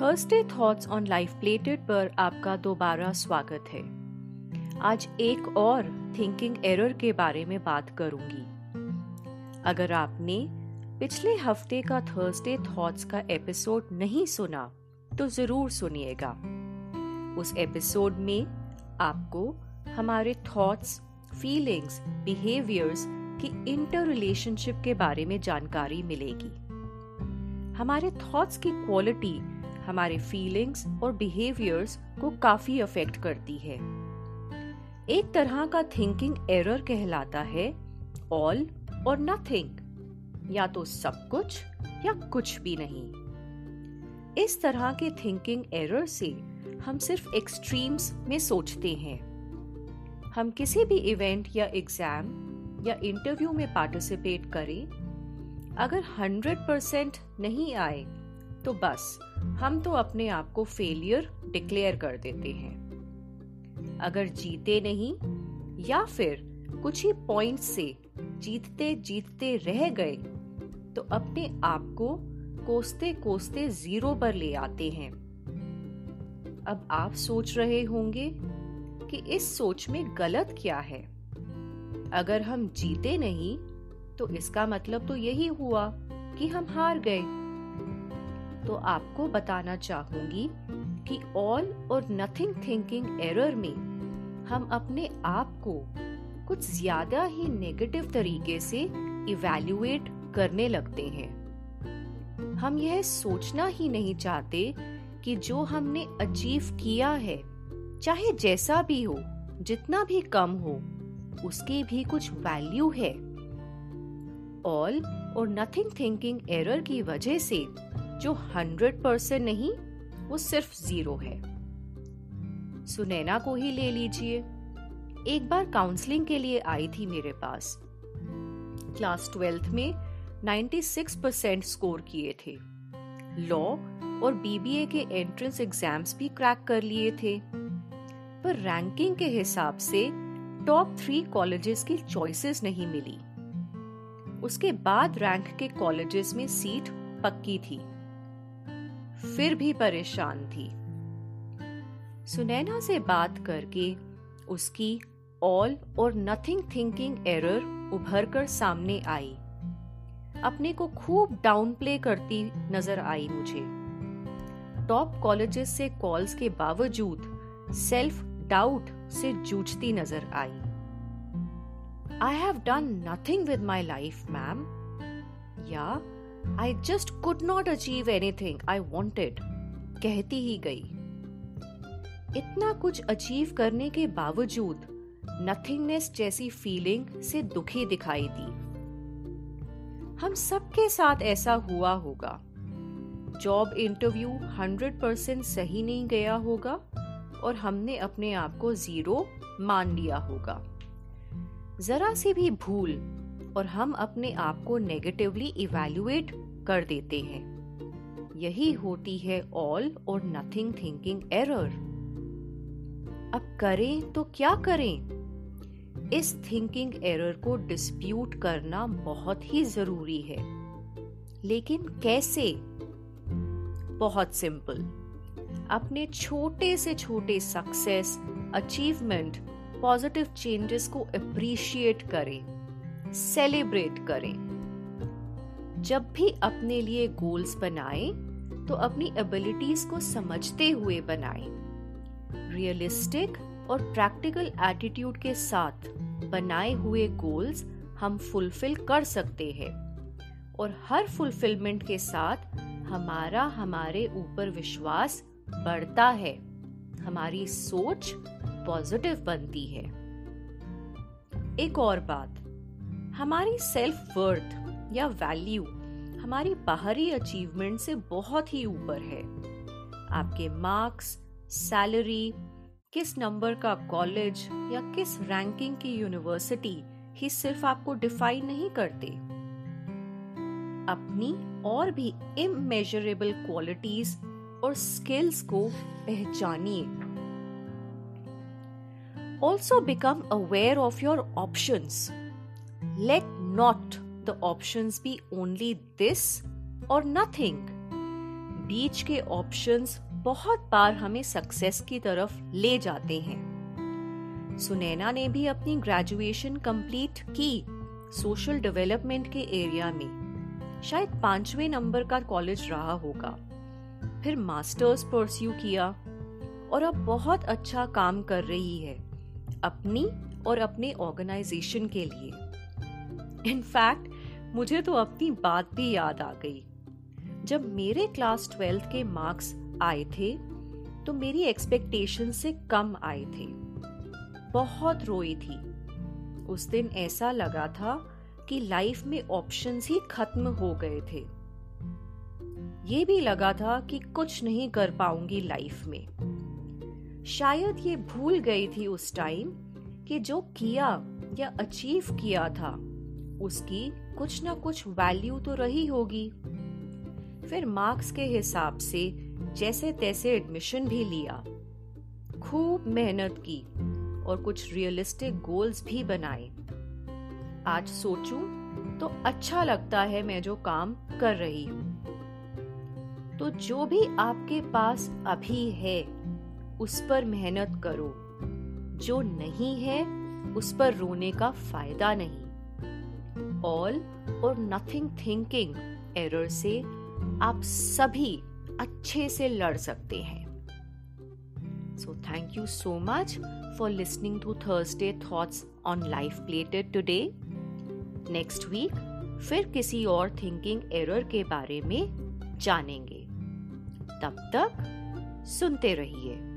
Thursday thoughts on life plated पर आपका दोबारा स्वागत है। आज एक और थिंकिंग एरर के बारे में बात करूँगी। अगर आपने पिछले हफ़्ते का थर्सडे थॉट्स का एपिसोड नहीं सुना तो ज़रूर सुनिएगा। उस एपिसोड में आपको हमारे थॉट्स फीलिंग्स बिहेवियर्स की इंटर रिलेशनशिप के बारे में जानकारी मिलेगी। हमारे थॉट्स की क्वालिटी हमारे फीलिंग्स और बिहेवियर्स को काफ़ी अफेक्ट करती है। एक तरह का थिंकिंग एरर कहलाता है ऑल और नथिंग या तो सब कुछ या कुछ भी नहीं। इस तरह के थिंकिंग एरर से हम सिर्फ़ एक्सट्रीम्स में सोचते हैं। हम किसी भी इवेंट या एग्ज़ाम या इंटरव्यू में पार्टिसिपेट करें, अगर 100 परसेंट नहीं आए तो बस, हम तो अपने आप को फेलियर डिक्लेयर कर देते हैं। अगर जीते नहीं, या फिर कुछ ही पॉइंट से जीतते जीतते रह गए तो अपने आप को कोसते कोसते ज़ीरो पर ले आते हैं। अब आप सोच रहे होंगे कि इस सोच में गलत क्या है। अगर हम जीते नहीं तो इसका मतलब तो यही हुआ कि हम हार गए। तो आपको बताना चाहूँगी कि ऑल और नथिंग थिंकिंग एरर में हम अपने आप को कुछ ज़्यादा ही नेगेटिव तरीके से इवैल्यूएट करने लगते हैं। हम यह सोचना ही नहीं चाहते कि जो हमने अचीव किया है, चाहे जैसा भी हो, जितना भी कम हो, उसकी भी कुछ वैल्यू है। ऑल और नथिंग थिंकिंग एरर की वजह से जो हंड्रेड परसेंट नहीं, वो सिर्फ़ ज़ीरो है। सुनैना को ही ले लीजिए। एक बार काउंसलिंग के लिए आई थी मेरे पास। क्लास ट्वेल्थ में 96 परसेंट स्कोर किए थे। लॉ और बीबीए के एंट्रेंस एग्ज़ाम्स भी क्रैक कर लिए थे। पर रैंकिंग के हिसाब से टॉप थ्री कॉलेजेस की चॉइसेस नहीं मिली। उसके बाद रैंक के कॉलेजेस में सीट पक्की थी। फिर भी परेशान थी। सुनैना से बात करके उसकी ऑल और नथिंग थिंकिंग एरर उभर कर सामने आई। अपने को खूब डाउन प्ले करती नज़र आई मुझे। टॉप कॉलेजेस से कॉल्स के बावजूद सेल्फ डाउट से जूझती नज़र आई। I have done nothing with my life ma'am या I just could not achieve anything I wanted कहती ही गई। इतना कुछ अचीव करने के बावजूद नथिंगनेस जैसी फीलिंग से दुखी दिखाई दी। हम सबके साथ ऐसा हुआ होगा। जॉब इंटरव्यू हंड्रेड परसेंट सही नहीं गया होगा और हमने अपने आप को ज़ीरो मान लिया होगा। जरा सी भी भूल और हम अपने आप को नेगेटिवली इवेल्युएट कर देते हैं। यही होती है ऑल और नथिंग थिंकिंग एरर अब करें तो क्या करें? इस थिंकिंग एरर को डिस्प्यूट करना बहुत ही ज़रूरी है। लेकिन कैसे? बहुत सिंपल अपने छोटे से छोटे सक्सेस अचीवमेंट पॉजिटिव चेंजेस को अप्रिशिएट करें। सेलिब्रेट करें। जब भी अपने लिए गोल्स बनाएँ तो अपनी एबिलिटीज को समझते हुए बनाएँ। रियलिस्टिक और प्रैक्टिकल एटीट्यूड के साथ बनाए हुए गोल्स हम फुलफिल कर सकते हैं और हर फुलफिलमेंट के साथ हमारा, हमारे ऊपर विश्वास बढ़ता है। हमारी सोच पॉजिटिव बनती है। एक और बात हमारी सेल्फ वर्थ या वैल्यू हमारी बाहरी अचीवमेंट से बहुत ही ऊपर है। आपके मार्क्स सैलरी किस नंबर का कॉलेज या किस रैंकिंग की यूनिवर्सिटी ही सिर्फ़ आपको डिफाइन नहीं करते। अपनी और भी इमेजरेबल क्वालिटीज और स्किल्स को पहचानिए। Also become aware of your options Let not the options be only this or nothing. बीच के ऑप्शंस बहुत बार हमें सक्सेस की तरफ़ ले जाते हैं। सुनैना ने भी अपनी ग्रेजुएशन कंप्लीट की सोशल डेवलपमेंट के एरिया में। शायद पाँचवें नंबर का कॉलेज रहा होगा। फिर मास्टर्स परस्यू किया और अब बहुत अच्छा काम कर रही है अपनी और अपने ऑर्गेनाइजेशन के लिए। इनफैक्ट मुझे तो अपनी बात भी याद आ गई। जब मेरे क्लास ट्वेल्थ के मार्क्स आए थे तो मेरी एक्सपेक्टेशन से कम आए थे। बहुत रोई थी। उस दिन ऐसा लगा था कि लाइफ में ऑप्शंस ही खत्म हो गए थे। ये भी लगा था कि कुछ नहीं कर पाऊँगी लाइफ में। शायद ये भूल गई थी उस टाइम कि जो किया या अचीव किया था उसकी कुछ ना कुछ वैल्यू तो रही होगी। फिर मार्क्स के हिसाब से जैसे तैसे एडमिशन भी लिया। खूब मेहनत की और कुछ रियलिस्टिक गोल्स भी बनाए। आज सोचूं तो अच्छा लगता है मैं जो काम कर रही हूँ। तो जो भी आपके पास अभी है, उस पर मेहनत करो। जो नहीं है, उस पर रोने का फ़ायदा नहीं। ऑल और नथिंग थिंकिंग एरर से आप सभी अच्छे से लड़ सकते हैं। So thank you so much for listening to Thursday thoughts on life plated today next week फिर किसी और थिंकिंग एरर के बारे में जानेंगे। तब तक सुनते रहिए।